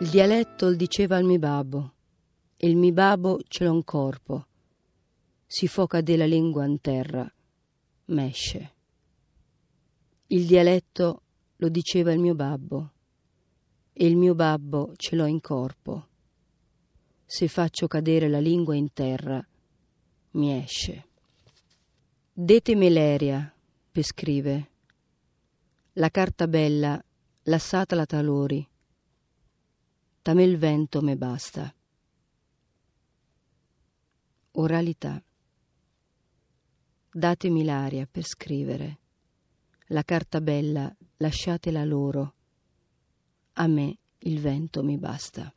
Il dialetto il diceva al mi babbo, e il mi babbo ce l'ho in corpo. Si foca della lingua in terra, mesce. Il dialetto lo diceva il mio babbo, e il mio babbo ce l'ho in corpo. Se faccio cadere la lingua in terra, mi esce. Dete Meleria, per scrive. La carta bella, lassatela talori. Tame il vento me basta. Oralità. Datemi l'aria per scrivere. La carta bella, lasciatela loro. A me il vento mi basta.